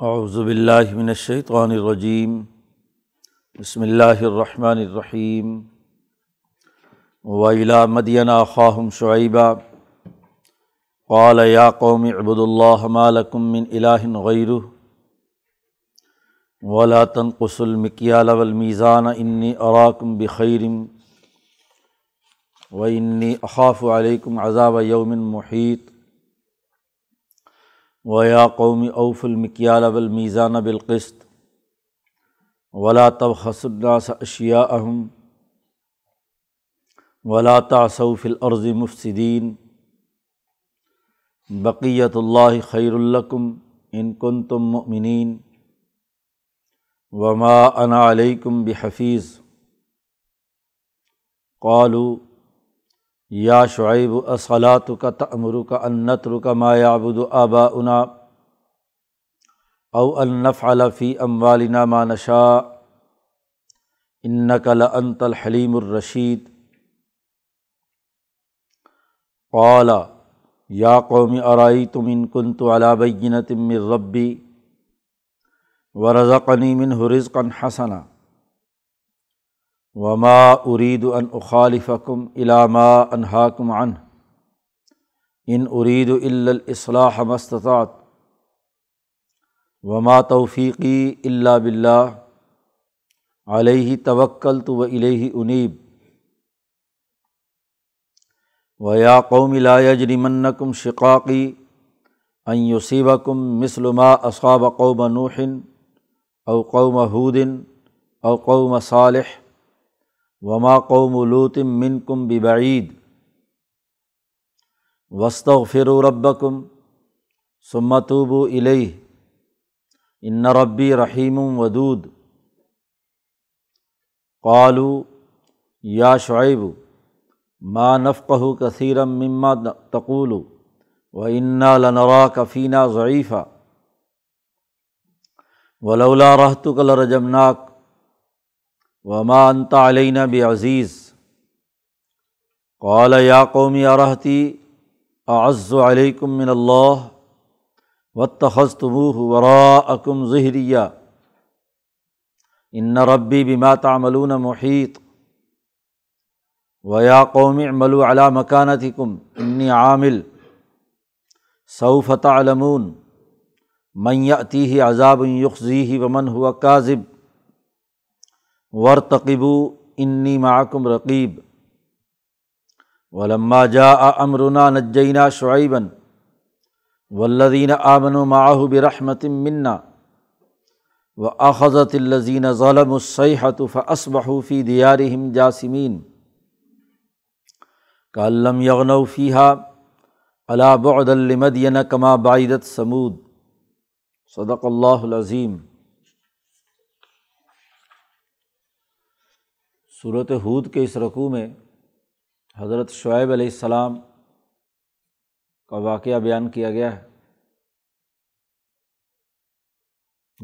باللہ من الشیطان الرجیم، بسم اللہ الرحمن الرحیم ویلا مدینہ خواہم شعیبہ قال یا قوم عبد اللہ مالکم من الہ غیر ولا تنقص المکیال والمیزان، انی اراکم بخیر، و انی اخاف علیکم عذاب یوم محیط۔ و یا قومی اوف المکیال بالمیزان بالقسط ولا تب الناس اشیا اہم ولا تعصوف العرض مفصدین بقیت اللہ خیر الکم ان کن تم مؤمنین وما انا علیکم بحفیظ قالو یا شعیب اصلاۃ کا تمر کا انتر کا مایا آبا انا او النف علفی ام والنا ما نشا ان قل انت الحلیم الرشید. قالا یا قومی ارائی تم ان کن تو علابین تم ربی و رضقنی من حرضقن حسنا. وما ارید ان اخالفکم علامہ انحاکم عن ان ارید الاصلاح مستطاعت وما توفیقی اللہ بلّہ علیہ توکل تو و علیہ انیب و یا قوم لا یجرمنکم شقاقی ان یصیبکم مثل ما اصاب قوم نوح او قوم حود او قوم صالح وما قوم لوتم من کم ببعید. وسط فرو ربکم سمتوب علیہ ان ربی رحیم ودود. قالو یا شعیب ما نفقہ کثیرم مما تقول و انا لنرا کفینہ ضعیفہ ولولا رحت کل رجمناک وما انت علینہ بعزیز قال یا قومی ارحتی اعز علیکم من اللہ و تخصتموہ وراءکم ظہریہ ان ربی بما تعملون محیط و یا قومی عملو علی مکانتکم انی عامل. سوف تعلمون. من یأتیہ عذاب یخزیہ ومن ہوا کاذب ورتقبو انی معکم رقیب. ولما جا امرنا نجینہ شعیباً. ولدین آمن و معاہ برحمت منا. و اخذت الزین ظلم الصحت فصبحفی دیارہم جاسمین. کالم یغنو فیحہ علا بعد المدین کما بعیدت سمود. صدق اللہ العظیم. صورت حود کے اس رقوع میں حضرت شعیب علیہ السلام کا واقعہ بیان کیا گیا ہے۔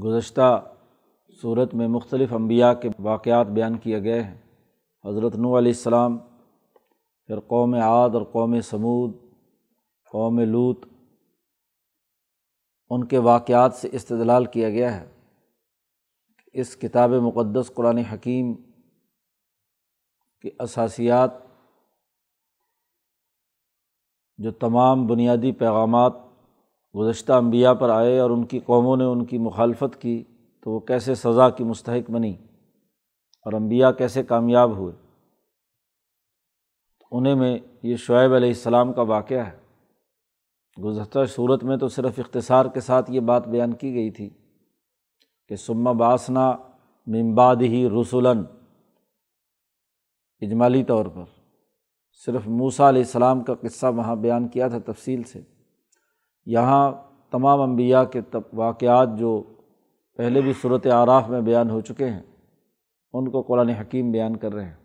گزشتہ صورت میں مختلف انبیاء کے واقعات بیان کیے گئے ہیں۔ حضرت نو علیہ السلام، پھر قوم عاد اور قوم سمود قوم لوت ان کے واقعات سے استدلال کیا گیا ہے۔ اس کتاب مقدس قرآن حکیم کہ اساسیات جو تمام بنیادی پیغامات گزشتہ انبیاء پر آئے اور ان کی قوموں نے ان کی مخالفت کی تو وہ کیسے سزا کی مستحق بنی اور انبیاء کیسے کامیاب ہوئے؟ انہیں میں یہ شعیب علیہ السلام کا واقعہ ہے۔ گزشتہ صورت میں تو صرف اختصار کے ساتھ یہ بات بیان کی گئی تھی کہ سما باسنا ممباد ہی رسولن اجمالی طور پر۔ صرف موسا علیہ السلام کا قصہ وہاں بیان کیا تھا تفصیل سے۔ یہاں تمام انبیاء کے واقعات جو پہلے بھی صورت آراف میں بیان ہو چکے ہیں، ان کو قرآن حکیم بیان کر رہے ہیں۔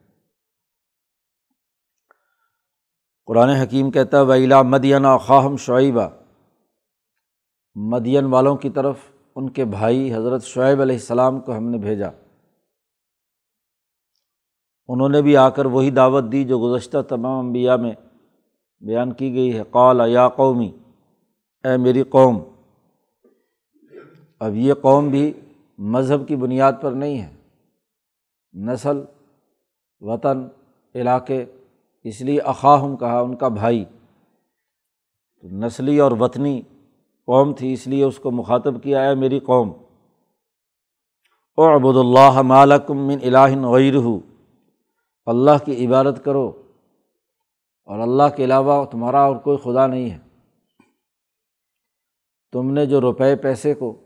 قرآن حکیم کہتا ہے ویلا مدینہ خواہم شعیبہ مدین والوں کی طرف ان کے بھائی حضرت شعیب علیہ السلام کو ہم نے بھیجا۔ انہوں نے بھی آ کر وہی دعوت دی جو گزشتہ تمام انبیاء میں بیان کی گئی ہے۔ قال، یا قومی، اے میری قوم، اب یہ قوم بھی مذہب کی بنیاد پر نہیں ہے۔ نسل، وطن، علاقے، اس لیے اقاہم کہا ان کا بھائی۔ تو نسلی اور وطنی قوم تھی، اس لیے اس کو مخاطب کیا ہے میری قوم او ابود اللہ مالکم من الہن غیر اللہ کی عبادت کرو اور اللہ کے علاوہ تمہارا اور کوئی خدا نہیں ہے۔ تم نے جو روپے پیسے کو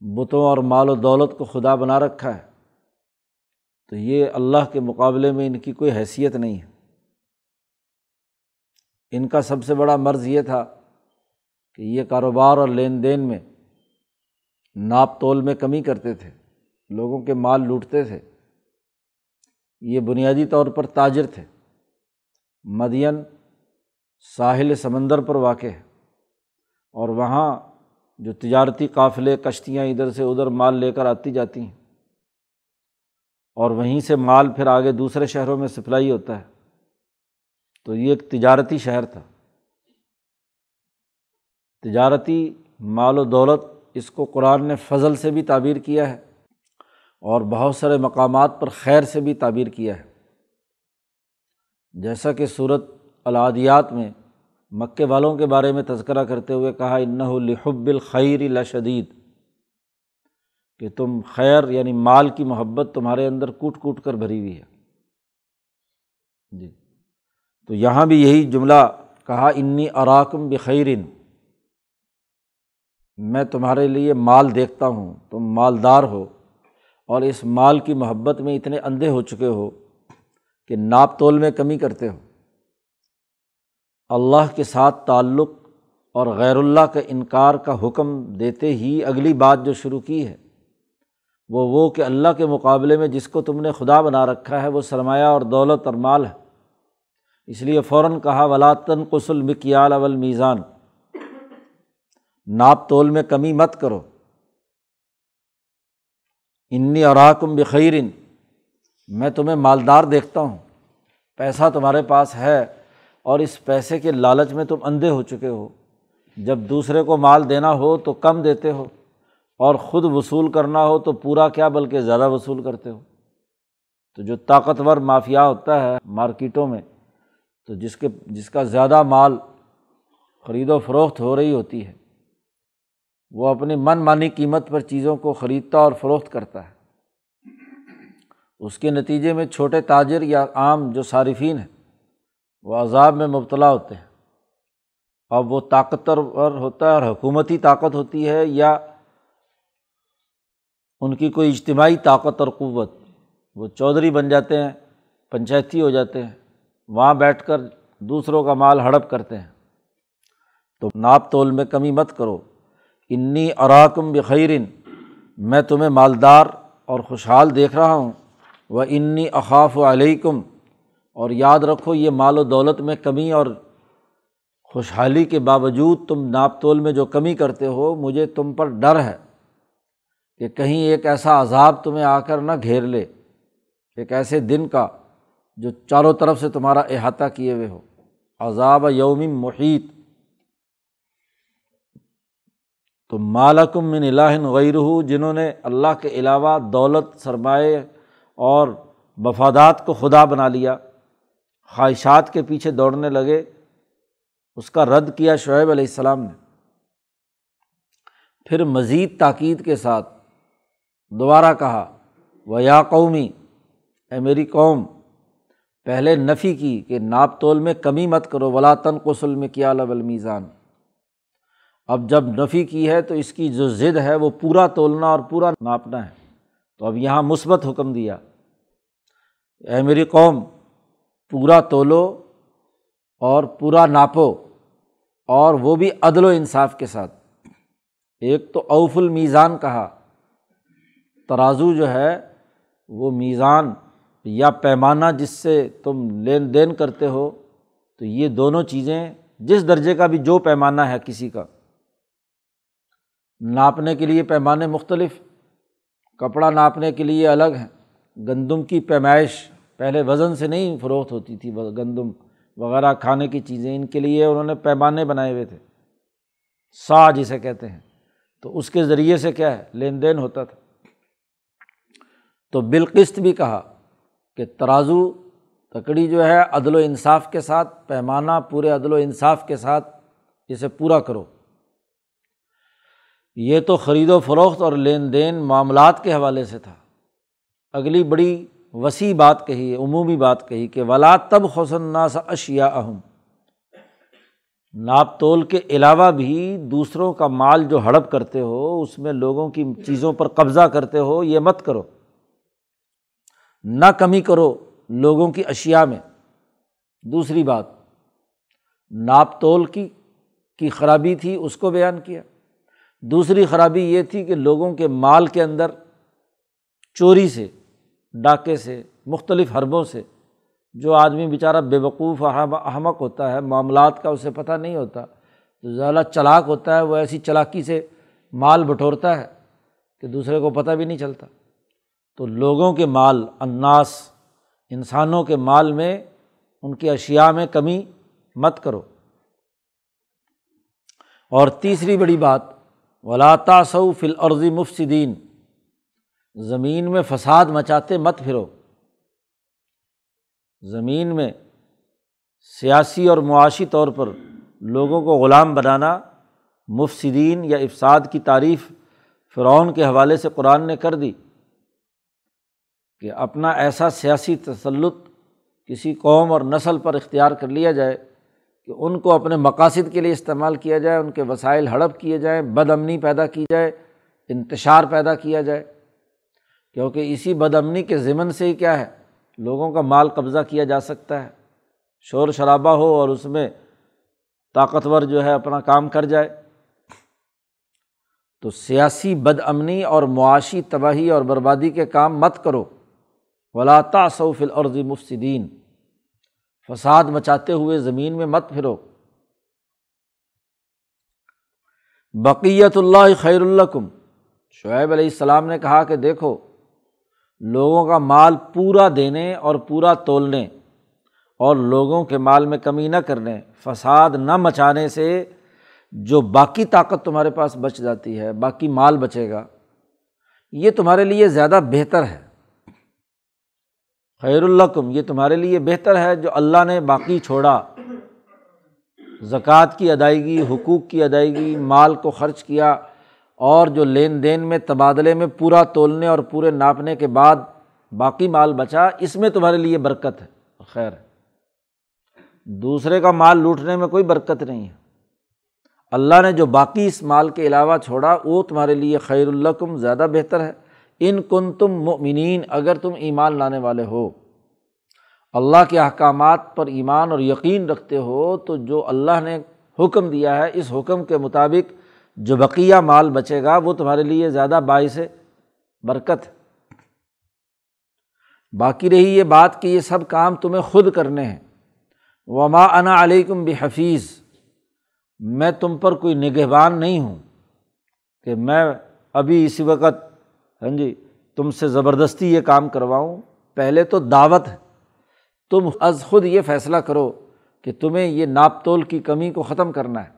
بتوں اور مال و دولت کو خدا بنا رکھا ہے، تو یہ اللہ کے مقابلے میں ان کی کوئی حیثیت نہیں ہے۔ ان کا سب سے بڑا مرض یہ تھا کہ یہ کاروبار اور لین دین میں ناپ تول میں کمی کرتے تھے، لوگوں کے مال لوٹتے تھے۔ یہ بنیادی طور پر تاجر تھے۔ مدین ساحل سمندر پر واقع ہے۔ اور وہاں جو تجارتی قافلے کشتیاں ادھر سے ادھر مال لے کر آتی جاتی ہیں۔ اور وہیں سے مال پھر آگے دوسرے شہروں میں سپلائی ہوتا ہے۔ تو یہ ایک تجارتی شہر تھا۔ تجارتی مال و دولت اس کو قرآن نے فضل سے بھی تعبیر کیا ہے۔ اور بہت سارے مقامات پر خیر سے بھی تعبیر کیا ہے۔ جیسا کہ صورت العادیات میں مکے والوں کے بارے میں تذکرہ کرتے ہوئے کہا لحب الخیر لشدید کہ تم خیر یعنی مال کی محبت تمہارے اندر کوٹ کوٹ کر بھری ہوئی ہے۔ جی۔ تو یہاں بھی یہی جملہ کہا، انی اراکم بخیرن۔ میں تمہارے لیے مال دیکھتا ہوں، تم مالدار ہو۔ اور اس مال کی محبت میں اتنے اندھے ہو چکے ہو کہ ناپ تول میں کمی کرتے ہو۔ اللہ کے ساتھ تعلق اور غیر اللہ کا انکار کا حکم دیتے ہی اگلی بات جو شروع کی ہے، وہ وہ کہ اللہ کے مقابلے میں جس کو تم نے خدا بنا رکھا ہے، وہ سرمایہ اور دولت اور مال ہے۔ اس لیے فوراً کہا ولاطن قسل مکیال اول میزان ناپ تول میں کمی مت کرو۔ انی اراکم بخیرن، میں تمہیں مالدار دیکھتا ہوں، پیسہ تمہارے پاس ہے اور اس پیسے کے لالچ میں تم اندھے ہو چکے ہو۔ جب دوسرے کو مال دینا ہو تو کم دیتے ہو، اور خود وصول کرنا ہو تو پورا کیا بلکہ زیادہ وصول کرتے ہو۔ تو جو طاقتور مافیا ہوتا ہے مارکیٹوں میں، تو جس کے، جس کا زیادہ مال خرید و فروخت ہو رہی ہوتی ہے۔ وہ اپنی من مانی قیمت پر چیزوں کو خریدتا اور فروخت کرتا ہے۔ اس کے نتیجے میں چھوٹے تاجر یا عام جو صارفین ہیں، وہ عذاب میں مبتلا ہوتے ہیں۔ اب وہ طاقتور ہوتا ہے اور حکومتی طاقت ہوتی ہے یا ان کی کوئی اجتماعی طاقت اور قوت، وہ چودھری بن جاتے ہیں، پنچایتی ہو جاتے ہیں، وہاں بیٹھ کر دوسروں کا مال ہڑپ کرتے ہیں۔ تو ناپ تول میں کمی مت کرو۔ انی اراکم بخیرن، میں تمہیں مالدار اور خوشحال دیکھ رہا ہوں وہ انی اخاف و علیکم، اور یاد رکھو یہ مال و دولت میں کمی اور خوشحالی کے باوجود تم ناپ تول میں جو کمی کرتے ہو، مجھے تم پر ڈر ہے کہ کہیں ایک ایسا عذاب تمہیں آ کر نہ گھیر لے، ایک ایسے دن کا جو چاروں طرف سے تمہارا احاطہ کیے ہوئے ہو۔ عذاب یوم محیط تو مالکم من الہن غیر جنہوں نے اللہ کے علاوہ دولت سرمائے اور مفادات کو خدا بنا لیا، خواہشات کے پیچھے دوڑنے لگے، اس کا رد کیا شعیب علیہ السلام نے۔ پھر مزید تاکید کے ساتھ دوبارہ کہا وہ یا قومی اے میری قوم، پہلے نفی کی کہ ناپ تول میں کمی مت کرو، ولا تن قسل کیا لب المیزان اب جب نفی کی ہے تو اس کی جو ضد ہے وہ پورا تولنا اور پورا ناپنا ہے۔ تو اب یہاں مثبت حکم دیا۔ اے میری قوم، پورا تولو اور پورا ناپو اور وہ بھی عدل و انصاف کے ساتھ۔ ایک تو اوف المیزان کہا۔ ترازو جو ہے وہ میزان یا پیمانہ جس سے تم لین دین کرتے ہو، تو یہ دونوں چیزیں جس درجے کا بھی جو پیمانہ ہے کسی کا۔ ناپنے کے لیے پیمانے مختلف، کپڑا ناپنے کے لیے الگ ہیں۔ گندم کی پیمائش پہلے وزن سے نہیں فروخت ہوتی تھی گندم وغیرہ کھانے کی چیزیں ان کے لیے انہوں نے پیمانے بنائے ہوئے تھے۔ سا جسے کہتے ہیں۔ تو اس کے ذریعے سے کیا ہے؟ لین دین ہوتا تھا۔ تو بالقست بھی کہا کہ ترازو تکڑی جو ہے عدل و انصاف کے ساتھ، پیمانہ پورے عدل و انصاف کے ساتھ، اسے پورا کرو۔ یہ تو خرید و فروخت اور لین دین معاملات کے حوالے سے تھا۔ اگلی بڑی وسیع بات کہی ہے عمومی بات کہی کہ ولا تب حسن سا اشیا اہم ناپ تول کے علاوہ بھی دوسروں کا مال جو ہڑپ کرتے ہو، اس میں لوگوں کی چیزوں پر قبضہ کرتے ہو، یہ مت کرو۔ نہ کمی کرو لوگوں کی اشیا میں۔ دوسری بات، ناپ تول کی کی خرابی تھی، اس کو بیان کیا۔ دوسری خرابی یہ تھی کہ لوگوں کے مال کے اندر چوری سے، ڈاکے سے، مختلف حربوں سے جو آدمی بیچارہ بے وقوف احمق ہوتا ہے، معاملات کا اسے پتہ نہیں ہوتا جو زیادہ چلاک ہوتا ہے، وہ ایسی چلاکی سے مال بٹورتا ہے کہ دوسرے کو پتہ بھی نہیں چلتا۔ تو لوگوں کے مال اناس انسانوں کے مال میں ان کی اشیا میں کمی مت کرو۔ اور تیسری بڑی بات ولاتا سو فل عرضی مفصدین زمین میں فساد مچاتے مت پھرو۔ زمین میں سیاسی اور معاشی طور پر لوگوں کو غلام بنانا مفصدین یا افساد کی تعریف فرعون کے حوالے سے قرآن نے کر دی کہ اپنا ایسا سیاسی تسلط کسی قوم اور نسل پر اختیار کر لیا جائے۔ کہ ان کو اپنے مقاصد کے لیے استعمال کیا جائے، ان کے وسائل ہڑپ کیے جائیں بد امنی پیدا کی جائے، انتشار پیدا کیا جائے۔ کیونکہ اسی بد امنی کے ضمن سے ہی کیا ہے؟ لوگوں کا مال قبضہ کیا جا سکتا ہے۔ شور شرابہ ہو اور اس میں طاقتور جو ہے اپنا کام کر جائے۔ تو سیاسی بد امنی اور معاشی تباہی اور بربادی کے کام مت کرو۔ ولاتا صوف العرضی مفصدین فساد مچاتے ہوئے زمین میں مت پھرو۔ بقیت اللہ خیر الکم شعیب علیہ السلام نے کہا کہ دیکھو، لوگوں کا مال پورا دینے اور پورا تولنے اور لوگوں کے مال میں کمی نہ کرنے، فساد نہ مچانے سے جو باقی طاقت تمہارے پاس بچ جاتی ہے، باقی مال بچے گا، یہ تمہارے لیے زیادہ بہتر ہے۔ خیر القم یہ تمہارے لیے بہتر ہے جو اللہ نے باقی چھوڑا۔ زکوٰۃ کی ادائیگی، حقوق کی ادائیگی، مال کو خرچ کیا اور جو لین دین میں تبادلے میں پورا تولنے اور پورے ناپنے کے بعد باقی مال بچا، اس میں تمہارے لیے برکت ہے، خیر۔ دوسرے کا مال لوٹنے میں کوئی برکت نہیں ہے۔ اللہ نے جو باقی اس مال کے علاوہ چھوڑا، وہ تمہارے لیے خیر القم زیادہ بہتر ہے۔ ان کن تم مؤمنین، اگر تم ایمان لانے والے ہو۔ اللہ کے احکامات پر ایمان اور یقین رکھتے ہو، تو جو اللہ نے حکم دیا ہے، اس حکم کے مطابق جو بقیہ مال بچے گا، وہ تمہارے لیے زیادہ باعث برکت باقی رہی یہ بات کہ یہ سب کام تمہیں خود کرنے ہیں۔ وما انا علیکم بحفیظ میں تم پر کوئی نگہبان نہیں ہوں کہ میں ابھی اسی وقت ہاں جی تم سے زبردستی یہ کام کرواؤں، پہلے تو دعوت ہے۔ تم از خود یہ فیصلہ کرو کہ تمہیں یہ ناپ تول کی کمی کو ختم کرنا ہے۔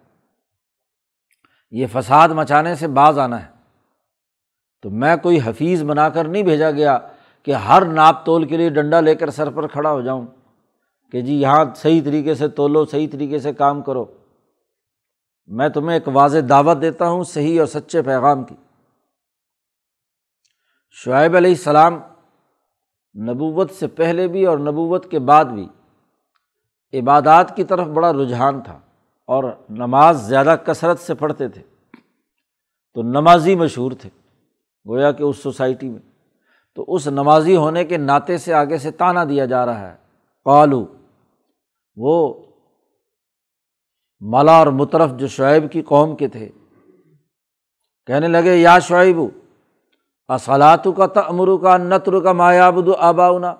یہ فساد مچانے سے باز آنا ہے۔ تو میں کوئی حفیظ بنا کر نہیں بھیجا گیا کہ ہر ناپ تول کے لیے ڈنڈا لے کر سر پر کھڑا ہو جاؤں، کہ جی یہاں صحیح طریقے سے تولو، صحیح طریقے سے کام کرو۔ میں تمہیں ایک واضح دعوت دیتا ہوں، صحیح اور سچے پیغام کی۔ شعیب علیہ السلام نبوت سے پہلے بھی اور نبوت کے بعد بھی عبادات کی طرف بڑا رجحان تھا اور نماز زیادہ کثرت سے پڑھتے تھے۔ تو نمازی مشہور تھے، گویا کہ اس سوسائٹی میں۔ تو اس نمازی ہونے کے ناطے سے آگے سے تانا دیا جا رہا ہے۔ قالو، وہ مالا اور مترف جو شعیب کی قوم کے تھے۔ کہنے لگے، یا شعیب اصلاۃ کا تمرو کا نتر کا مایابد آباؤنا۔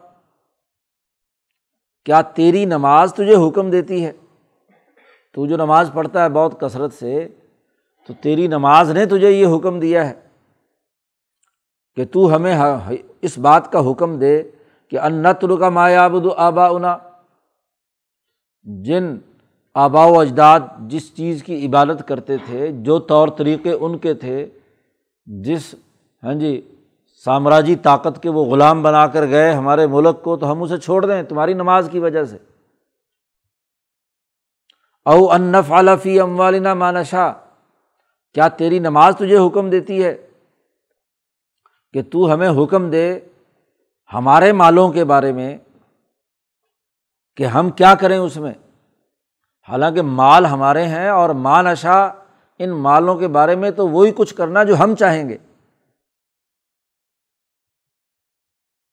کیا تیری نماز تجھے حکم دیتی ہے؟ تو جو نماز پڑھتا ہے بہت کثرت سے، تو تیری نماز نے تجھے یہ حکم دیا ہے کہ تو ہمیں اس بات کا حکم دے کہ ان نتر کا مایابد آباؤنا۔ جن آبا و اجداد جس چیز کی عبادت کرتے تھے، جو طور طریقے ان کے تھے، جس ہاں جی سامراجی طاقت کے وہ غلام بنا کر گئے ہمارے ملک کو، تو ہم اسے چھوڑ دیں تمہاری نماز کی وجہ سے۔ او انف علفی ام والنا مانشا کیا تیری نماز تجھے حکم دیتی ہے کہ تو ہمیں حکم دے ہمارے مالوں کے بارے میں کہ ہم کیا کریں اس میں؟ حالانکہ مال ہمارے ہیں اور ماں نشا ان مالوں کے بارے میں تو وہی کچھ کرنا جو ہم چاہیں گے۔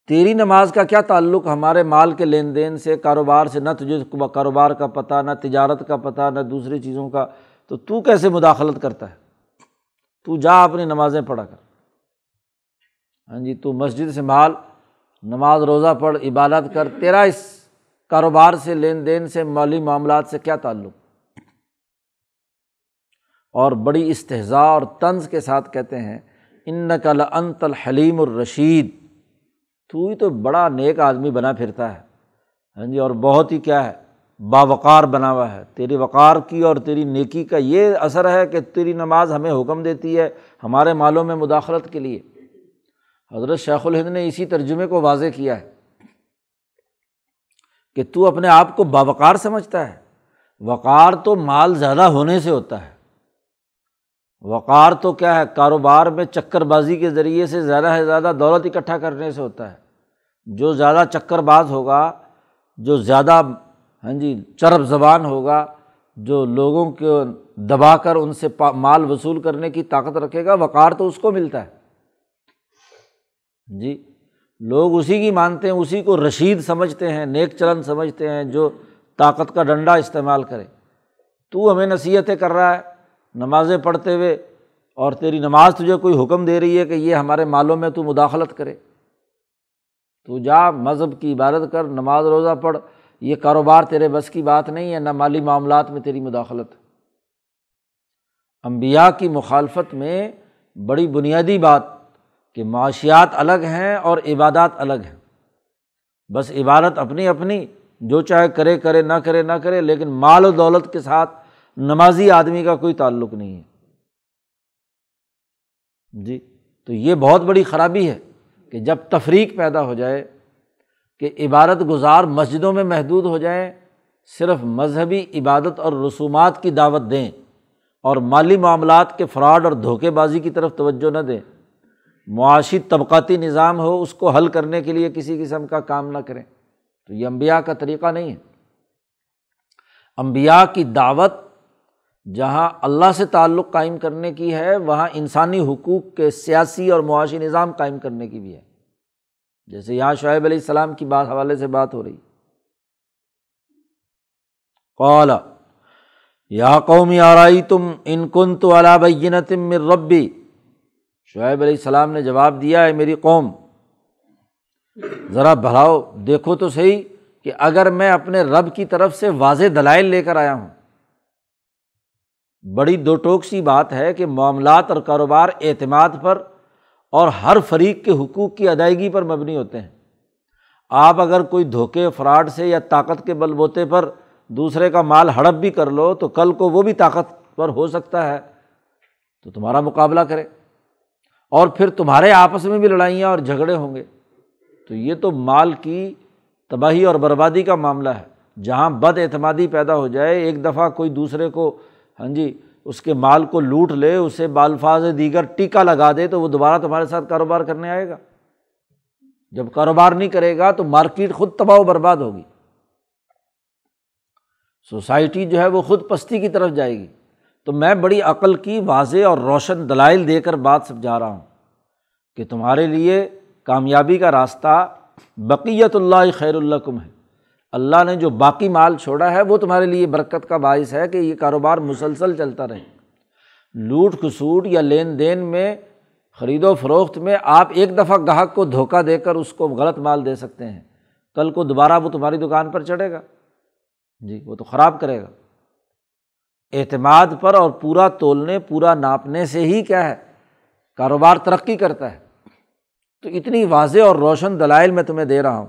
تیری نماز کا کیا تعلق؟ ہمارے مال کے لین دین سے، کاروبار سے، نہ تجھے کاروبار کا پتہ، نہ تجارت کا پتہ، نہ دوسری چیزوں کا۔ تو تو کیسے مداخلت کرتا ہے؟ تو جا اپنی نمازیں پڑھا کر۔ ہاں جی تو مسجد سے مال، نماز روزہ پڑھ، عبادت کر۔ تیرا اس کاروبار سے، لین دین سے، مالی معاملات سے کیا تعلق؟ اور بڑی استحضاء اور طنز کے ساتھ کہتے ہیں ان نقل انت الحلیم الرشید۔ تو ہی تو بڑا نیک آدمی بنا پھرتا ہے۔ ہاں جی اور بہت ہی کیا ہے، باوقار بنا ہوا ہے۔ تیری وقار کی اور تیری نیکی کا یہ اثر ہے کہ تیری نماز ہمیں حکم دیتی ہے ہمارے مالوں میں مداخلت کے لیے۔ حضرت شیخ الہند نے اسی ترجمے کو واضح کیا ہے کہ تو اپنے آپ کو باوقار سمجھتا ہے۔ وقار تو مال زیادہ ہونے سے ہوتا ہے۔ وقار تو کیا ہے؟ کاروبار میں چکر بازی کے ذریعے سے زیادہ سے زیادہ دولت اکٹھا کرنے سے ہوتا ہے۔ جو زیادہ چکر باز ہوگا، جو زیادہ ہاں جی چرب زبان ہوگا، جو لوگوں کو دبا کر ان سے مال وصول کرنے کی طاقت رکھے گا، وقار تو اس کو ملتا ہے۔ جی لوگ اسی کی مانتے ہیں، اسی کو رشید سمجھتے ہیں، نیک چلن سمجھتے ہیں، جو طاقت کا ڈنڈا استعمال کرے۔ تو ہمیں نصیحتیں کر رہا ہے نمازیں پڑھتے ہوئے اور تیری نماز تجھے کوئی حکم دے رہی ہے کہ یہ ہمارے مالوں میں تو مداخلت کرے۔ تو جا مذہب کی عبادت کر، نماز روزہ پڑھ۔ یہ کاروبار تیرے بس کی بات نہیں ہے، نہ مالی معاملات میں تیری مداخلت۔ امبیا کی مخالفت میں بڑی بنیادی بات کہ معاشیات الگ ہیں اور عبادات الگ ہیں۔ بس عبادت اپنی اپنی، جو چاہے کرے کرے، نہ کرے نہ کرے، لیکن مال و دولت کے ساتھ نمازی آدمی کا کوئی تعلق نہیں ہے۔ جی تو یہ بہت بڑی خرابی ہے کہ جب تفریق پیدا ہو جائے، کہ عبادت گزار مسجدوں میں محدود ہو جائیں، صرف مذہبی عبادت اور رسومات کی دعوت دیں اور مالی معاملات کے فراڈ اور دھوکے بازی کی طرف توجہ نہ دیں۔ معاشی طبقاتی نظام ہو، اس کو حل کرنے کے لیے کسی قسم کا کام نہ کریں۔ تو یہ امبیا کا طریقہ نہیں ہے۔ امبیا کی دعوت جہاں اللہ سے تعلق قائم کرنے کی ہے، وہاں انسانی حقوق کے سیاسی اور معاشی نظام قائم کرنے کی بھی ہے۔ جیسے یہاں شعیب علیہ السلام کی بات حوالے سے بات ہو رہی۔ قالا یا قومی آرائی تم ان کن تو علابینتم ربی؟ شعیب علیہ السلام نے جواب دیا ہے میری قوم، ذرا بڑھاؤ، دیکھو تو صحیح کہ اگر میں اپنے رب کی طرف سے واضح دلائل لے کر آیا ہوں بڑی دو ٹوک سی بات ہے کہ معاملات اور کاروبار اعتماد پر اور ہر فریق کے حقوق کی ادائیگی پر مبنی ہوتے ہیں۔ آپ اگر کوئی دھوکے، فراڈ سے یا طاقت کے بل بوتے پر دوسرے کا مال ہڑپ بھی کر لو تو کل کو وہ بھی طاقت پر ہو سکتا ہے۔ تو تمہارا مقابلہ کرے۔ اور پھر تمہارے آپس میں بھی لڑائیاں اور جھگڑے ہوں گے۔ تو یہ تو مال کی تباہی اور بربادی کا معاملہ ہے۔ جہاں بد اعتمادی پیدا ہو جائے، ایک دفعہ کوئی دوسرے کو ہاں جی اس کے مال کو لوٹ لے، اسے بالفاظ دیگر ٹیکا لگا دے تو وہ دوبارہ تمہارے ساتھ کاروبار کرنے آئے گا۔ جب کاروبار نہیں کرے گا تو مارکیٹ خود تباہ و برباد ہوگی۔ سوسائٹی جو ہے وہ خود پستی کی طرف جائے گی۔ تو میں بڑی عقل کی، واضح اور روشن دلائل دے کر بات سمجھا رہا ہوں کہ تمہارے لیے کامیابی کا راستہ بقیت اللہ خیر اللہ کم ہے۔ اللہ نے جو باقی مال چھوڑا ہے، وہ تمہارے لیے برکت کا باعث ہے کہ یہ کاروبار مسلسل چلتا رہے۔ لوٹ کھسوٹ یا لین دین میں خرید و فروخت میں آپ ایک دفعہ گاہک کو دھوکہ دے کر اس کو غلط مال دے سکتے ہیں۔ کل کو دوبارہ وہ تمہاری دکان پر چڑھے گا۔ جی وہ تو خراب کرے گا۔ اعتماد پر اور پورا تولنے، پورا ناپنے سے ہی کیا ہے؟ کاروبار ترقی کرتا ہے۔ تو اتنی واضح اور روشن دلائل میں تمہیں دے رہا ہوں۔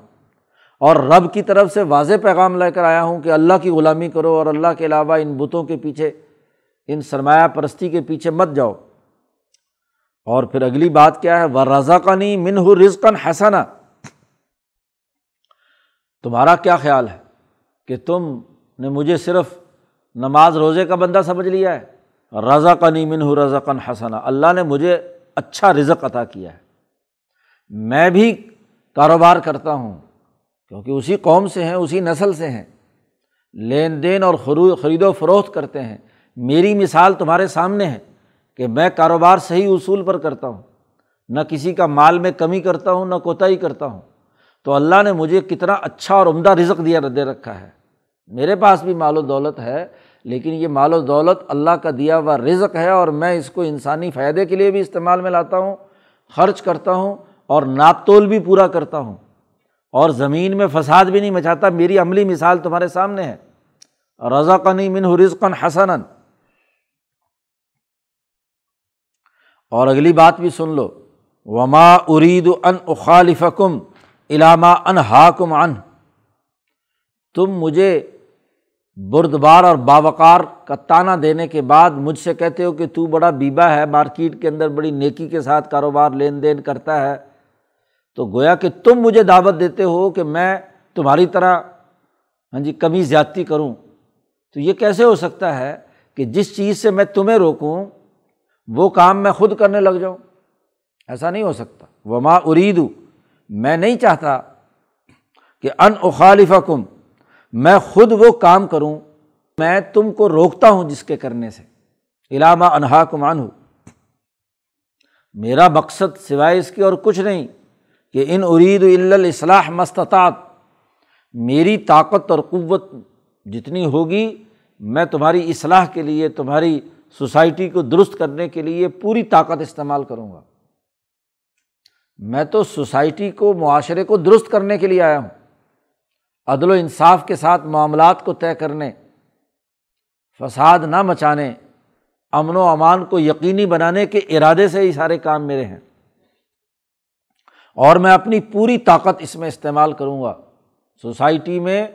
اور رب کی طرف سے واضح پیغام لے کر آیا ہوں کہ اللہ کی غلامی کرو اور اللہ کے علاوہ ان بتوں کے پیچھے، ان سرمایہ پرستی کے پیچھے مت جاؤ۔ اور پھر اگلی بات کیا ہے؟ وہ رضا کا نہیں منہ رزقن حسنا۔ تمہارا کیا خیال ہے کہ تم نے مجھے صرف نماز روزے کا بندہ سمجھ لیا ہے؟ رضا کا نہیں منہ رضا کن حسنا۔ اللہ نے مجھے اچھا رزق عطا کیا ہے۔ میں بھی کاروبار کرتا ہوں۔ کیونکہ اسی قوم سے ہیں، اسی نسل سے ہیں۔ لین دین اور خرید و فروخت کرتے ہیں۔ میری مثال تمہارے سامنے ہے کہ میں کاروبار صحیح اصول پر کرتا ہوں۔ نہ کسی کا مال میں کمی کرتا ہوں، نہ کوتاہی کرتا ہوں۔ تو اللہ نے مجھے کتنا اچھا اور عمدہ رزق دیا، دے رکھا ہے۔ میرے پاس بھی مال و دولت ہے، لیکن یہ مال و دولت اللہ کا دیا ہوا رزق ہے اور میں اس کو انسانی فائدے کے لیے بھی استعمال میں لاتا ہوں، خرچ کرتا ہوں اور ناپ تول بھی پورا کرتا ہوں۔ اور زمین میں فساد بھی نہیں مچاتا، میری عملی مثال تمہارے سامنے ہے۔ رضا قنی من رزقن حسن اور اگلی بات بھی سن لو۔ وما ارید ان اخالفکم علامہ ان ہاکم ان تم مجھے بردبار اور باوقار کا تانا دینے کے بعد مجھ سے کہتے ہو کہ تو بڑا بیبا ہے، مارکیٹ کے اندر بڑی نیکی کے ساتھ کاروبار، لین دین کرتا ہے۔ تو گویا کہ تم مجھے دعوت دیتے ہو کہ میں تمہاری طرح ہاں جی کمی زیادتی کروں۔ تو یہ کیسے ہو سکتا ہے کہ جس چیز سے میں تمہیں روکوں، وہ کام میں خود کرنے لگ جاؤں؟ ایسا نہیں ہو سکتا۔ وما ارید میں نہیں چاہتا کہ ان اخالف کم میں خود وہ کام کروں۔ میں تم کو روکتا ہوں جس کے کرنے سے۔ علامہ انہا کمان ہوں میرا مقصد سوائے اس کی اور کچھ نہیں۔ کہ ان ارید الاصلاح مستطاط میری طاقت اور قوت جتنی ہوگی، میں تمہاری اصلاح کے لیے، تمہاری سوسائٹی کو درست کرنے کے لیے پوری طاقت استعمال کروں گا۔ میں تو سوسائٹی کو، معاشرے کو درست کرنے کے لیے آیا ہوں۔ عدل و انصاف کے ساتھ معاملات کو طے کرنے، فساد نہ مچانے، امن و امان کو یقینی بنانے کے ارادے سے ہی سارے کام میرے ہیں۔ اور میں اپنی پوری طاقت اس میں استعمال کروں گا۔ سوسائٹی میں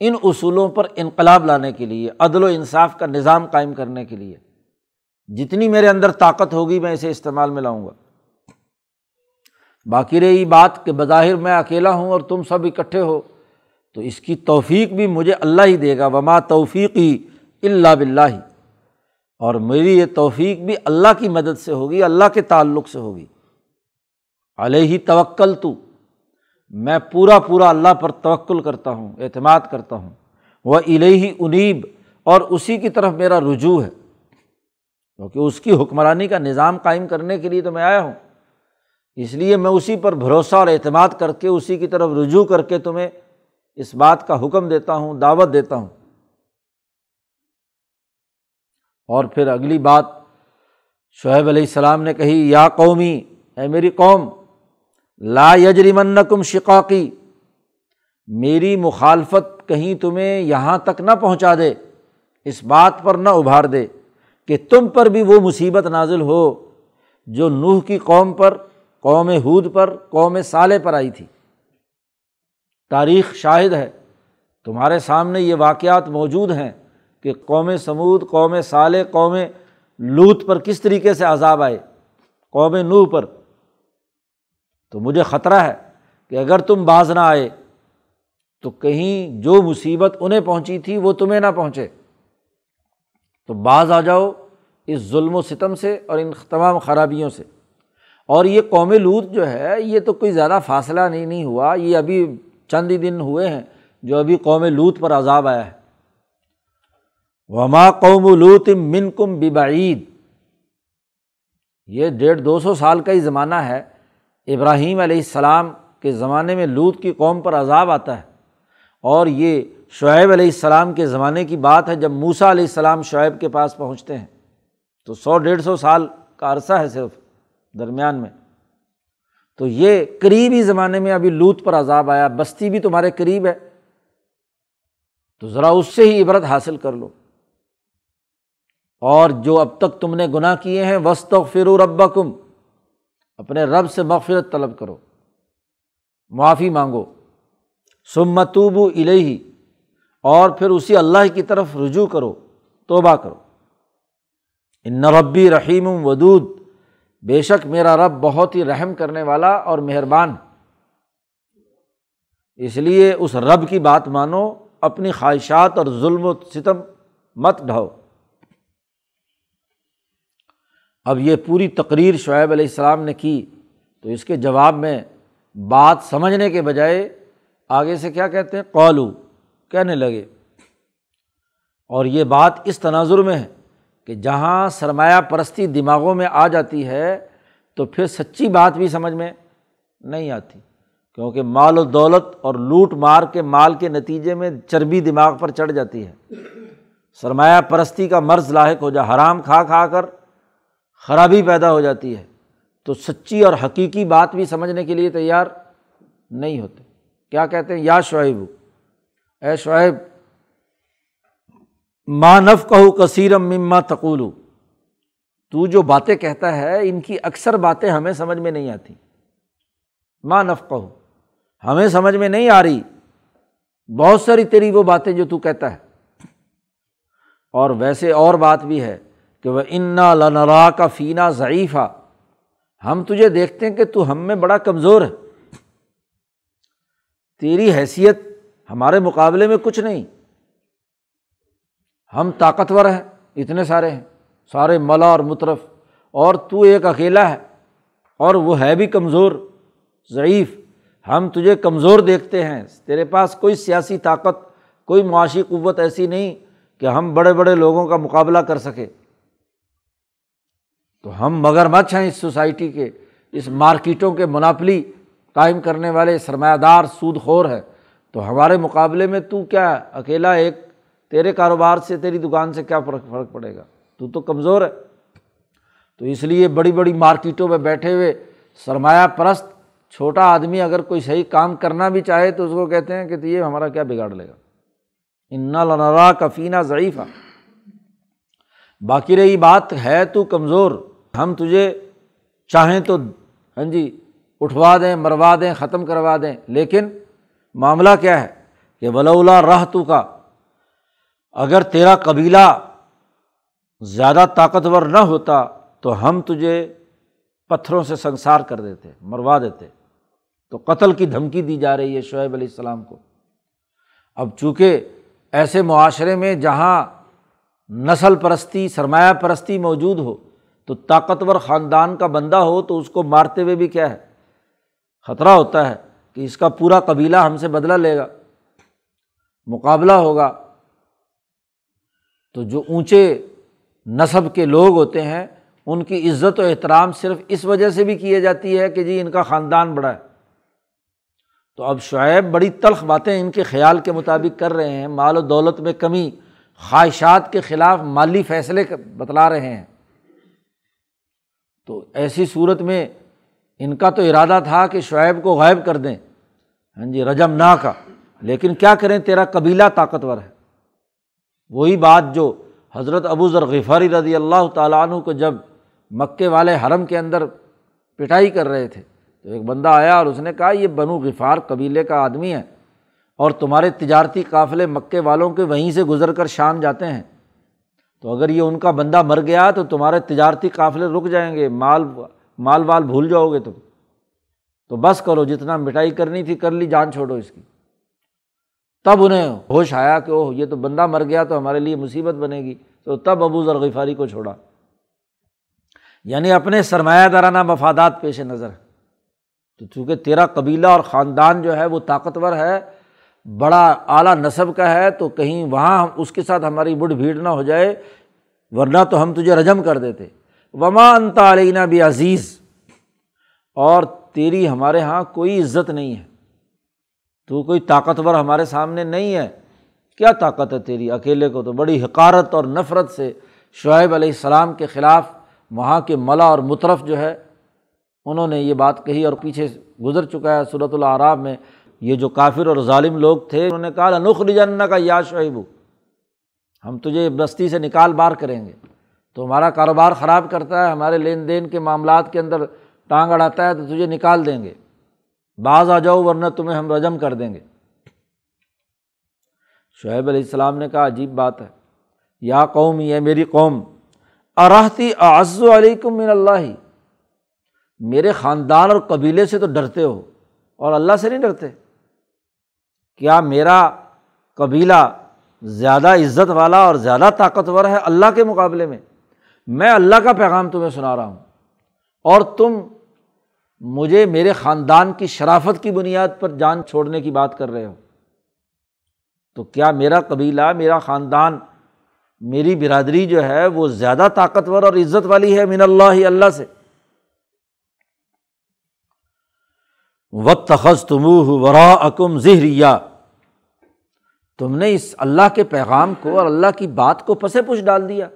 ان اصولوں پر انقلاب لانے کے لیے، عدل و انصاف کا نظام قائم کرنے کے لیے۔ جتنی میرے اندر طاقت ہوگی، میں اسے استعمال میں لاؤں گا۔ باقی رہی بات کہ بظاہر میں اکیلا ہوں اور تم سب اکٹھے ہو، تو اس کی توفیق بھی مجھے اللہ ہی دے گا۔ وما توفیقی اللہ بلّہ اور میری یہ توفیق بھی اللہ کی مدد سے ہوگی، اللہ کے تعلق سے ہوگی۔ علیہ توکل تو میں پورا پورا اللہ پر توکل کرتا ہوں، اعتماد کرتا ہوں۔ وہ الہی انیب اور اسی کی طرف میرا رجوع ہے۔ کیونکہ اس کی حکمرانی کا نظام قائم کرنے کے لیے تو میں آیا ہوں۔ اس لیے میں اسی پر بھروسہ اور اعتماد کر کے، اسی کی طرف رجوع کر کے تمہیں اس بات کا حکم دیتا ہوں، دعوت دیتا ہوں۔ اور پھر اگلی بات، شعیب علیہ السلام نے کہی، یا قومی، اے میری قوم لا یجری کم شقاقی، میری مخالفت کہیں تمہیں یہاں تک نہ پہنچا دے، اس بات پر نہ ابھار دے کہ تم پر بھی وہ مصیبت نازل ہو جو نوح کی قوم پر، قوم ہود پر، قوم سالے پر آئی تھی۔ تاریخ شاہد ہے، تمہارے سامنے یہ واقعات موجود ہیں کہ قوم سمود، قوم سالے قوم لوت پر کس طریقے سے عذاب آئے، قوم نوح پر تو مجھے خطرہ ہے کہ اگر تم باز نہ آئے، تو کہیں جو مصیبت انہیں پہنچی تھی وہ تمہیں نہ پہنچے۔ تو بعض آ جاؤ اس ظلم و ستم سے اور ان تمام خرابیوں سے۔ اور یہ قوم لوت جو ہے، یہ تو کوئی زیادہ فاصلہ نہیں نہیں ہوا۔ یہ ابھی چند ہی دن ہوئے ہیں جو ابھی قوم لوت پر عذاب آیا ہے۔ وما قوم لوت من کم ببعید یہ ڈیڑھ دو سو سال کا ہی زمانہ ہے۔ ابراہیم علیہ السلام کے زمانے میں لوت کی قوم پر عذاب آتا ہے۔ اور یہ شعیب علیہ السلام کے زمانے کی بات ہے جب موسا علیہ السلام شعیب کے پاس پہنچتے ہیں۔ تو سو ڈیڑھ سو سال کا عرصہ ہے صرف درمیان میں۔ تو یہ قریبی زمانے میں ابھی لوت پر عذاب آیا، بستی بھی تمہارے قریب ہے۔ تو ذرا اس سے ہی عبرت حاصل کر لو۔ اور جو اب تک تم نے گناہ کیے ہیں وسط و فرو رب کم اپنے رب سے مغفرت طلب کرو۔ معافی مانگو۔ سمتوب الہی اور پھر اسی اللہ کی طرف رجوع کرو، توبہ کرو۔ ان ربی رحیم ودود۔ بے شک میرا رب بہت ہی رحم کرنے والا اور مہربان۔ اس لیے اس رب کی بات مانو، اپنی خواہشات اور ظلم و ستم مت ڈھاؤ۔ اب یہ پوری تقریر شعیب علیہ السلام نے کی تو اس کے جواب میں بات سمجھنے کے بجائے آگے سے کیا کہتے ہیں؟ قولو کہنے لگے۔ اور یہ بات اس تناظر میں ہے کہ جہاں سرمایہ پرستی دماغوں میں آ جاتی ہے تو پھر سچی بات بھی سمجھ میں نہیں آتی، کیونکہ مال و دولت اور لوٹ مار کے مال کے نتیجے میں چربی دماغ پر چڑھ جاتی ہے۔ سرمایہ پرستی کا مرض لاحق ہو جائے حرام کھا کھا کر خرابی پیدا ہو جاتی ہے، تو سچی اور حقیقی بات بھی سمجھنے کے لیے تیار نہیں ہوتے۔ کیا کہتے ہیں؟ یا شعیب، اے شعیب مانف کہو کثیرم مما تقولو تو جو باتیں کہتا ہے، ان کی اکثر باتیں ہمیں سمجھ میں نہیں آتی۔ ماں نف کہو ہمیں سمجھ میں نہیں آ رہی۔ بہت ساری تیری وہ باتیں جو تو کہتا ہے۔ اور ویسے اور بات بھی ہے۔ کہ وہ انا لنرا کا فینا ضعیفہ ہم تجھے دیکھتے ہیں کہ تو ہم میں بڑا کمزور ہے۔ تیری حیثیت ہمارے مقابلے میں کچھ نہیں۔ ہم طاقتور ہیں، اتنے سارے ہیں، سارے ملا اور مطرف اور تو ایک اکیلا ہے، اور وہ ہے بھی کمزور، ضعیف۔ ہم تجھے کمزور دیکھتے ہیں۔ تیرے پاس کوئی سیاسی طاقت، کوئی معاشی قوت ایسی نہیں کہ ہم بڑے بڑے لوگوں کا مقابلہ کر سکے تو ہم مگر مچھ ہیں اس سوسائٹی کے، اس مارکیٹوں کے مناپلی قائم کرنے والے سرمایہ دار سود خور ہے تو ہمارے مقابلے میں تو کیا اکیلا ایک تیرے کاروبار سے، تیری دکان سے کیا فرق فرق پڑے گا؟ تو تو کمزور ہے۔ تو اس لیے بڑی بڑی مارکیٹوں میں بیٹھے ہوئے سرمایہ پرست چھوٹا آدمی اگر کوئی صحیح کام کرنا بھی چاہے تو اس کو کہتے ہیں کہ یہ ہمارا کیا بگاڑ لے گا۔ انا لنرا کفینہ ضعیفہ باقی رہی بات ہے تو کمزور۔ ہم تجھے چاہیں تو ہاں جی اٹھوا دیں، مروا دیں، ختم کروا دیں، لیکن معاملہ کیا ہے؟ کہ ولا راہ تو کا اگر تیرا قبیلہ زیادہ طاقتور نہ ہوتا تو ہم تجھے پتھروں سے سنسار کر دیتے، مروا دیتے۔ تو قتل کی دھمکی دی جا رہی ہے شعیب علیہ السلام کو۔ اب چونکہ ایسے معاشرے میں جہاں نسل پرستی، سرمایہ پرستی موجود ہو تو طاقتور خاندان کا بندہ ہو تو اس کو مارتے ہوئے بھی کیا ہے؟ خطرہ ہوتا ہے کہ اس کا پورا قبیلہ ہم سے بدلا لے گا، مقابلہ ہوگا۔ تو جو اونچے نصب کے لوگ ہوتے ہیں، ان کی عزت و احترام صرف اس وجہ سے بھی کی جاتی ہے کہ جی ان کا خاندان بڑا ہے۔ تو اب شعیب بڑی تلخ باتیں ان کے خیال کے مطابق کر رہے ہیں، مال و دولت میں کمی، خواہشات کے خلاف مالی فیصلے بتلا رہے ہیں۔ تو ایسی صورت میں ان کا تو ارادہ تھا کہ شعیب کو غائب کر دیں۔ ہاں جی رجم نا کا۔ لیکن کیا کریں، تیرا قبیلہ طاقتور ہے۔ وہی بات جو حضرت ابو ذر غفاری رضی اللہ تعالیٰ عنہ کو جب مکے والے حرم کے اندر پٹائی کر رہے تھے، تو ایک بندہ آیا اور اس نے کہا، یہ بنو غفار قبیلے کا آدمی ہے اور تمہارے تجارتی قافلے مکے والوں کے وہیں سے گزر کر شام جاتے ہیں۔ تو اگر یہ ان کا بندہ مر گیا تو تمہارے تجارتی قافلے رک جائیں گے، مال مال وال بھول جاؤ گے تم۔ تو بس کرو، جتنا مٹائی کرنی تھی کر لی، جان چھوڑو اس کی۔ تب انہیں ہوش آیا کہ اوہ، یہ تو بندہ مر گیا تو ہمارے لیے مصیبت بنے گی۔ تو تب ابو ذرغفاری کو چھوڑا۔ یعنی اپنے سرمایہ دارانہ مفادات پیش نظر۔ تو چونکہ تیرا قبیلہ اور خاندان جو ہے وہ طاقتور ہے بڑا اعلیٰ نصب کا ہے تو کہیں وہاں اس کے ساتھ ہماری بڑھ بھیڑ نہ ہو جائے، ورنہ تو ہم تجھے رجم کر دیتے۔ وما انتا علینہ بھی عزیز اور تیری ہمارے یہاں کوئی عزت نہیں ہے۔ تو کوئی طاقتور ہمارے سامنے نہیں ہے۔ کیا طاقت ہے تیری؟ اکیلے کو تو بڑی حکارت اور نفرت سے شعیب علیہ السلام کے خلاف وہاں کے ملا اور مطرف جو ہے، انہوں نے یہ بات کہی اور پیچھے گزر چکا ہے صورت العراب میں۔ یہ جو کافر اور ظالم لوگ تھے، انہوں نے کہا نخر جن کا یا شعیب، ہم تجھے بستی سے نکال بار کریں گے۔ تو ہمارا کاروبار خراب کرتا ہے، ہمارے لین دین کے معاملات کے اندر ٹانگ اڑاتا ہے، تو تجھے نکال دیں گے۔ بعض آ جاؤ، ورنہ تمہیں ہم رجم کر دیں گے۔ شعیب علیہ السلام نے کہا، عجیب بات ہے۔ یا قوم، یہ میری قوم ارحتی اعز علیکم من اللہ۔ میرے خاندان اور قبیلے سے تو ڈرتے ہو، اور اللہ سے نہیں ڈرتے۔ کیا میرا قبیلہ زیادہ عزت والا اور زیادہ طاقتور ہے اللہ کے مقابلے میں؟ میں اللہ کا پیغام تمہیں سنا رہا ہوں۔ اور تم مجھے میرے خاندان کی شرافت کی بنیاد پر جان چھوڑنے کی بات کر رہے ہو۔ تو کیا میرا قبیلہ، میرا خاندان، میری برادری جو ہے وہ زیادہ طاقتور اور عزت والی ہے من اللہ ہی اللہ سے؟ و تخذ تم ورا اکم ظہریا تم نے اس اللہ کے پیغام کو اور اللہ کی بات کو پسے پش ڈال دیا۔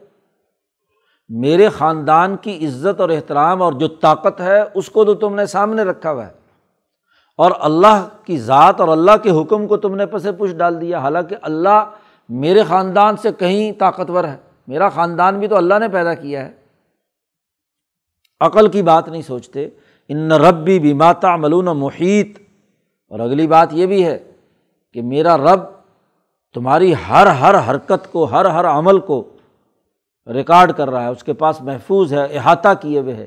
میرے خاندان کی عزت اور احترام اور جو طاقت ہے، اس کو تو تم نے سامنے رکھا ہوا ہے۔ اور اللہ کی ذات اور اللہ کے حکم کو تم نے پسے پش ڈال دیا۔ حالانکہ اللہ میرے خاندان سے کہیں طاقتور ہے۔ میرا خاندان بھی تو اللہ نے پیدا کیا ہے۔ عقل کی بات نہیں سوچتے۔ ان ربی بھی ماتا ملون محیط۔ اور اگلی بات یہ بھی ہے کہ میرا رب تمہاری ہر ہر حرکت کو، ہر ہر عمل کو ریکارڈ کر رہا ہے، اس کے پاس محفوظ ہے، احاطہ کیے ہوئے ہے۔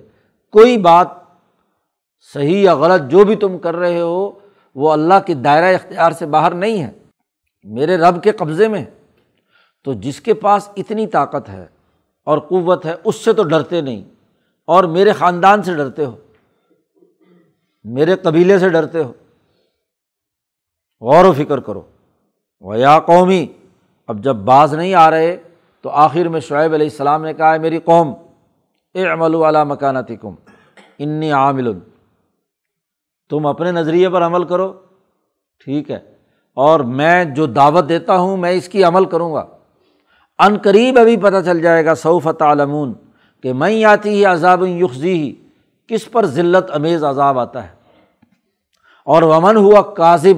کوئی بات صحیح یا غلط جو بھی تم کر رہے ہو، وہ اللہ کے دائرۂ اختیار سے باہر نہیں ہے۔ میرے رب کے قبضے میں۔ تو جس کے پاس اتنی طاقت ہے اور قوت ہے، اس سے تو ڈرتے نہیں۔ اور میرے خاندان سے ڈرتے ہو۔ میرے قبیلے سے ڈرتے ہو۔ غور و فکر کرو۔ و یا قومی، اب جب بعض نہیں آ رہے تو آخر میں شعیب علیہ السلام نے کہا ہے میری قوم اے عمل والا مکانتی کم انی عامل۔ تم اپنے نظریے پر عمل کرو۔ ٹھیک ہے۔ اور میں جو دعوت دیتا ہوں، میں اس کی عمل کروں گا۔ عن قریب ابھی پتہ چل جائے گا صوفت عالمون کہ میں آتی ہی عذاب یخذی ہی کس پر ذلت امیز عذاب آتا ہے؟ اور ومن ہوا کاذب،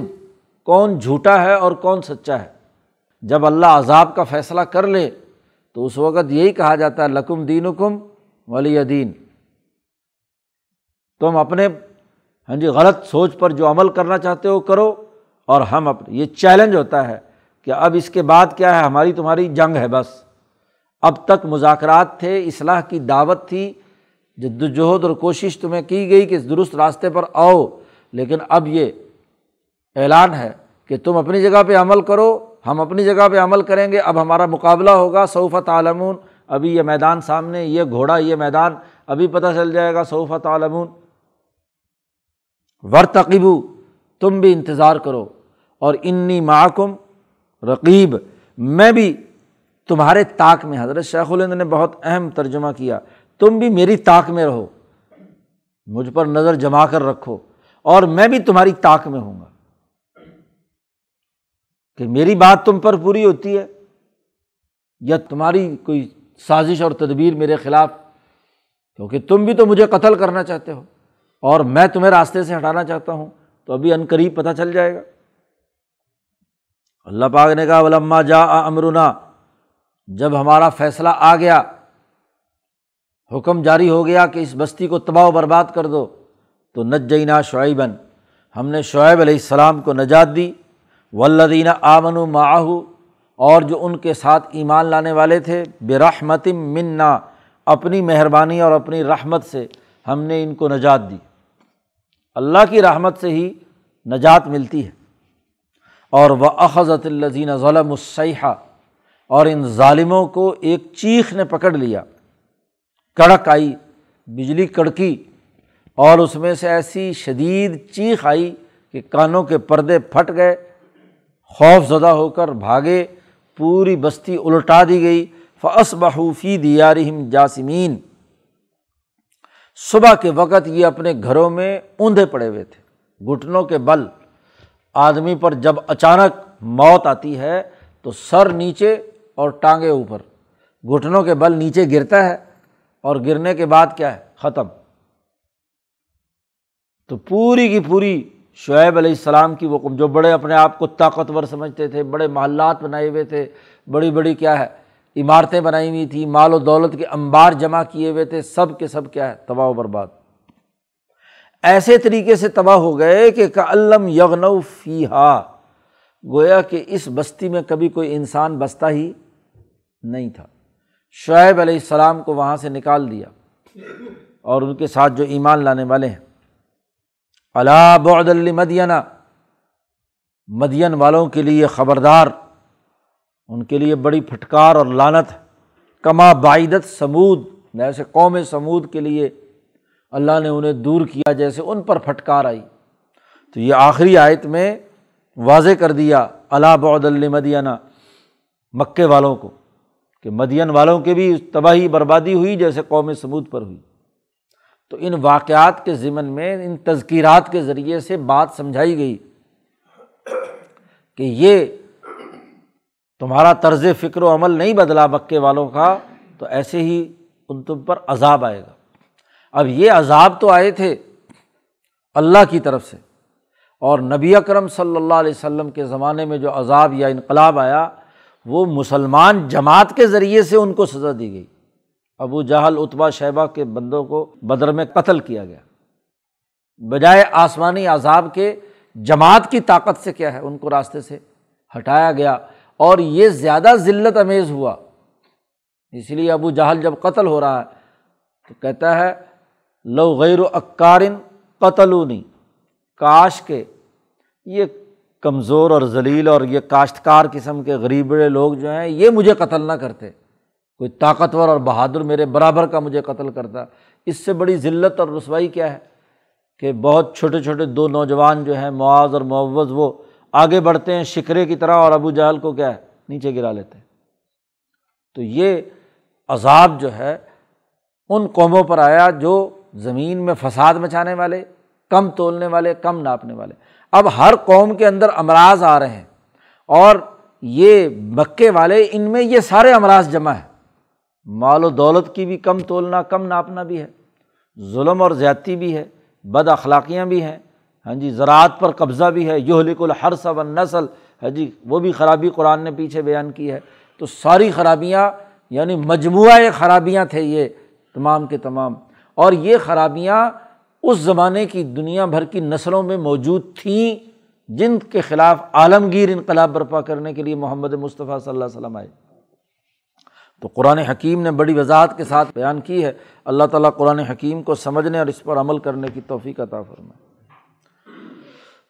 کون جھوٹا ہے اور کون سچا ہے؟ جب اللہ عذاب کا فیصلہ کر لے، تو اس وقت یہی کہا جاتا ہے، لکم دین کم ولی دین۔ تم اپنے ہاں جی غلط سوچ پر جو عمل کرنا چاہتے ہو کرو، اور ہم اپنے یہ چیلنج ہوتا ہے کہ اب اس کے بعد کیا ہے؟ ہماری تمہاری جنگ ہے بس۔ اب تک مذاکرات تھے، اصلاح کی دعوت تھی جد وجہد اور کوشش تمہیں کی گئی کہ درست راستے پر آؤ، لیکن اب یہ اعلان ہے کہ تم اپنی جگہ پہ عمل کرو، ہم اپنی جگہ پہ عمل کریں گے، اب ہمارا مقابلہ ہوگا صوفت عالمون ابھی یہ میدان سامنے، یہ گھوڑا، یہ میدان، ابھی پتہ چل جائے گا صوفت عالمون ورتقیبو تم بھی انتظار کرو، اور انی معکم رقیب، میں بھی تمہارے طاق میں، حضرت شیخ الند نے بہت اہم ترجمہ کیا۔ تم بھی میری طاق میں رہو، مجھ پر نظر جما کر رکھو، اور میں بھی تمہاری طاق میں ہوں گا۔ کہ میری بات تم پر پوری ہوتی ہے، یا تمہاری کوئی سازش اور تدبیر میرے خلاف، کیونکہ تم بھی تو مجھے قتل کرنا چاہتے ہو، اور میں تمہیں راستے سے ہٹانا چاہتا ہوں، تو ابھی عن قریب پتہ چل جائے گا۔ اللہ پاک نے کہا، ولما جا امرنا، جب ہمارا فیصلہ آ گیا حکم جاری ہو گیا کہ اس بستی کو تباہ و برباد کر دو، تو نج جینا شعیباً، ہم نے شعیب علیہ السلام کو نجات دی۔ ولدینہ آمن و اور جو ان کے ساتھ ایمان لانے والے تھے بے منا، اپنی مہربانی اور اپنی رحمت سے ہم نے ان کو نجات دی۔ اللہ کی رحمت سے ہی نجات ملتی ہے۔ اور وہ اخذت الزین ظلم السیحہ اور ان ظالموں کو ایک چیخ نے پکڑ لیا۔ کڑک آئی، بجلی کڑکی، اور اس میں سے ایسی شدید چیخ آئی کہ کانوں کے پردے پھٹ گئے۔ خوف زدہ ہو کر بھاگے، پوری بستی الٹا دی گئی۔ فس بحوفی دیارہم جاسمین صبح کے وقت یہ اپنے گھروں میں اوندھے پڑے ہوئے تھے۔ گھٹنوں کے بل۔ آدمی پر جب اچانک موت آتی ہے تو سر نیچے اور ٹانگے اوپر۔ گھٹنوں کے بل نیچے گرتا ہے۔ اور گرنے کے بعد کیا ہے؟ ختم. تو پوری کی پوری شعیب علیہ السلام کی وہ جو بڑے اپنے آپ کو طاقتور سمجھتے تھے، بڑے محلات بنائے ہوئے تھے، بڑی بڑی کیا ہے، عمارتیں بنائی ہوئی تھیں، مال و دولت کے انبار جمع کیے ہوئے تھے، سب کے سب کیا ہے، تباہ و برباد. ایسے طریقے سے تباہ ہو گئے کہ کلم یغن فی ہا گویا کہ اس بستی میں کبھی کوئی انسان بستا ہی نہیں تھا. شعیب علیہ السلام کو وہاں سے نکال دیا اور ان کے ساتھ جو ایمان لانے والے ہیں۔ اللہ بعد مدینہ مدین والوں کے لیے خبردار۔ ان کے لیے بڑی پھٹکار اور لانت کما بعیدت سمود۔ جیسے قوم سمود کے لیے۔ اللہ نے انہیں دور کیا جیسے ان پر پھٹکار آئی۔ تو یہ آخری آیت میں واضح کر دیا۔ اللہ بعد المدینہ مکے والوں کو۔ کہ مدین والوں کے بھی تباہی بربادی ہوئی جیسے قوم سمود پر ہوئی۔ تو ان واقعات کے ذمن میں، ان تذکیرات کے ذریعے سے بات سمجھائی گئی کہ یہ تمہارا طرز فکر و عمل نہیں بدلا مکے والوں کا، تو ایسے ہی ان تم پر عذاب آئے گا۔ اب یہ عذاب تو آئے تھے اللہ کی طرف سے اور نبی اکرم صلی اللہ علیہ وسلم کے زمانے میں جو عذاب یا انقلاب آیا وہ مسلمان جماعت کے ذریعے سے ان کو سزا دی گئی۔ ابو جہل اتبا شیبہ کے بندوں کو بدر میں قتل کیا گیا۔ بجائے آسمانی عذاب کے، جماعت کی طاقت سے کیا ہے؟ ان کو راستے سے ہٹایا گیا۔ اور یہ زیادہ ذلت امیز ہوا۔ اس لیے ابو جہل جب قتل ہو رہا ہے تو کہتا ہے، لو غیر و اکارن قتلونی، کاش کے۔ یہ کمزور اور ذلیل اور یہ کاشتکار قسم کے غریب لوگ جو ہیں، یہ مجھے قتل نہ کرتے۔ کوئی طاقتور اور بہادر میرے برابر کا مجھے قتل کرتا۔ اس سے بڑی ذلت اور رسوائی کیا ہے؟ کہ بہت چھوٹے چھوٹے دو نوجوان جو ہیں، معاذ اور معوض وہ آگے بڑھتے ہیں شکرے کی طرح اور ابو جہل کو کیا ہے؟ نیچے گرا لیتے۔ ہیں تو یہ عذاب جو ہے، ان قوموں پر آیا جو زمین میں فساد مچانے والے، کم تولنے والے، کم ناپنے والے۔ اب ہر قوم کے اندر امراض آ رہے ہیں اور یہ مکے والے ان میں یہ سارے امراض جمع ہیں۔ مال و دولت کی بھی کم تولنا، کم ناپنا بھی ہے۔ ظلم اور زیادتی بھی ہے، بد اخلاقیاں بھی ہیں۔ ہاں جی زراعت پر قبضہ بھی ہے۔ یہ لکھ الحر صب نسل ہے ہاں جی وہ بھی خرابی قرآن نے پیچھے بیان کی ہے۔ تو ساری خرابیاں یعنی مجموعہ خرابیاں تھے یہ تمام کے تمام۔ اور یہ خرابیاں اس زمانے کی دنیا بھر کی نسلوں میں موجود تھیں جن کے خلاف عالمگیر انقلاب برپا کرنے کے لیے محمد مصطفیٰ صلی اللہ علیہ وسلم آئے۔ تو قرآن حکیم نے بڑی وضاحت کے ساتھ بیان کی ہے۔ اللہ تعالیٰ قرآن حکیم کو سمجھنے اور اس پر عمل کرنے کی توفیق عطا فرمائے۔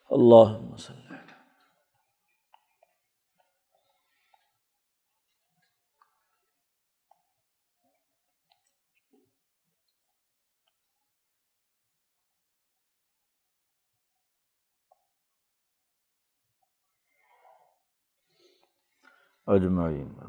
اللہ اجمعین